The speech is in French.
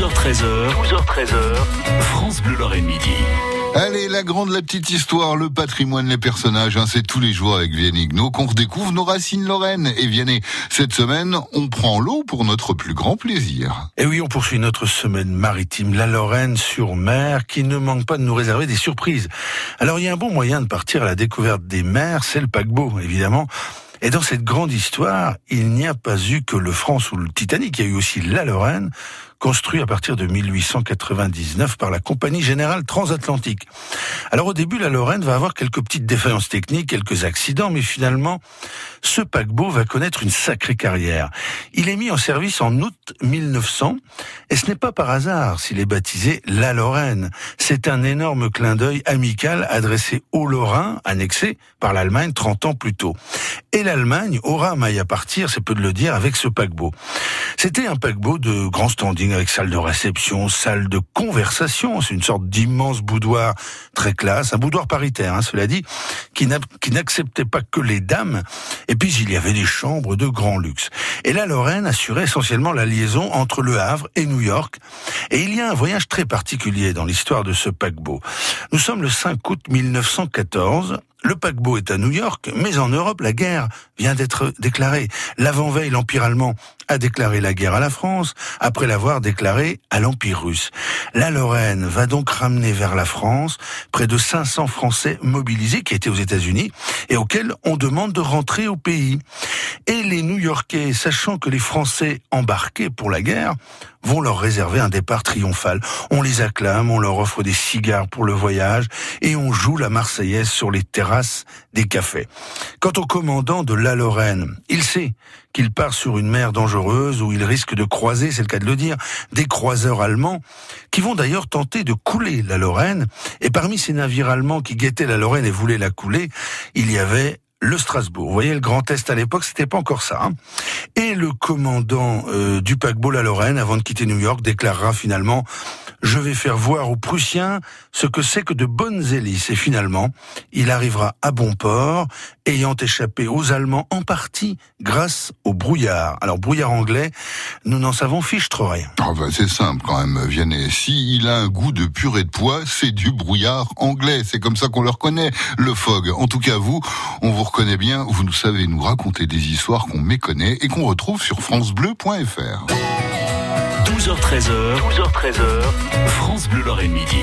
12h13h, 12h13h, France Bleu Lorraine Midi. Allez, la grande, la petite histoire, le patrimoine, les personnages, hein, c'est tous les jours avec Vianney Gno qu'on redécouvre nos racines lorraines. Et Vianney, cette semaine, on prend l'eau pour notre plus grand plaisir. Et oui, on poursuit notre semaine maritime, la Lorraine sur mer, qui ne manque pas de nous réserver des surprises. Alors, il y a un bon moyen de partir à la découverte des mers, c'est le paquebot, évidemment. Et dans cette grande histoire, il n'y a pas eu que le France ou le Titanic, il y a eu aussi la Lorraine, construit à partir de 1899 par la Compagnie Générale Transatlantique. Alors au début, la Lorraine va avoir quelques petites défaillances techniques, quelques accidents, mais finalement, ce paquebot va connaître une sacrée carrière. Il est mis en service en août 1900, et ce n'est pas par hasard s'il est baptisé La Lorraine. C'est un énorme clin d'œil amical adressé aux Lorrains, annexé par l'Allemagne 30 ans plus tôt. Et l'Allemagne aura maille à partir, c'est peu de le dire, avec ce paquebot. C'était un paquebot de grand standing avec salle de réception, salle de conversation. C'est une sorte d'immense boudoir très classe, un boudoir paritaire, hein, cela dit, qui n'acceptait pas que les dames. Et puis il y avait des chambres de grand luxe. Et la Lorraine assurait essentiellement la liaison entre Le Havre et New York. Et il y a un voyage très particulier dans l'histoire de ce paquebot. Nous sommes le 5 août 1914 le paquebot est à New York, mais en Europe, la guerre vient d'être déclarée. L'avant-veille, l'Empire allemand a déclaré la guerre à la France, après l'avoir déclarée à l'Empire russe. La Lorraine va donc ramener vers la France près de 500 Français mobilisés qui étaient aux États-Unis et auxquels on demande de rentrer au pays. Et les New-Yorkais, sachant que les Français embarqués pour la guerre vont leur réserver un départ triomphal. On les acclame, on leur offre des cigares pour le voyage et on joue la Marseillaise sur les terrasses des cafés. Quant au commandant de la Lorraine, il sait qu'il part sur une mer dangereuse où il risque de croiser, c'est le cas de le dire, des croiseurs allemands qui vont d'ailleurs tenter de couler la Lorraine. Et parmi ces navires allemands qui guettaient la Lorraine et voulaient la couler, il y avait le Strasbourg. Vous voyez, le Grand Est à l'époque, c'était pas encore ça. Hein. et le commandant euh, du paquebot La Lorraine, avant de quitter New York, déclarera finalement je vais faire voir aux Prussiens ce que c'est que de bonnes hélices. Et finalement, il arrivera à bon port, ayant échappé aux Allemands en partie grâce au brouillard. Alors, brouillard anglais, nous n'en savons fiche trop rien. Ah bah, c'est simple quand même, Vianney. Si il a un goût de purée de pois, c'est du brouillard anglais. C'est comme ça qu'on le reconnaît, le fog. En tout cas, vous, on vous reconnaît bien. Vous nous savez nous raconter des histoires qu'on méconnaît et qu'on retrouve sur francebleu.fr. 12h13h, 12h13h, France Bleu Lorraine Midi.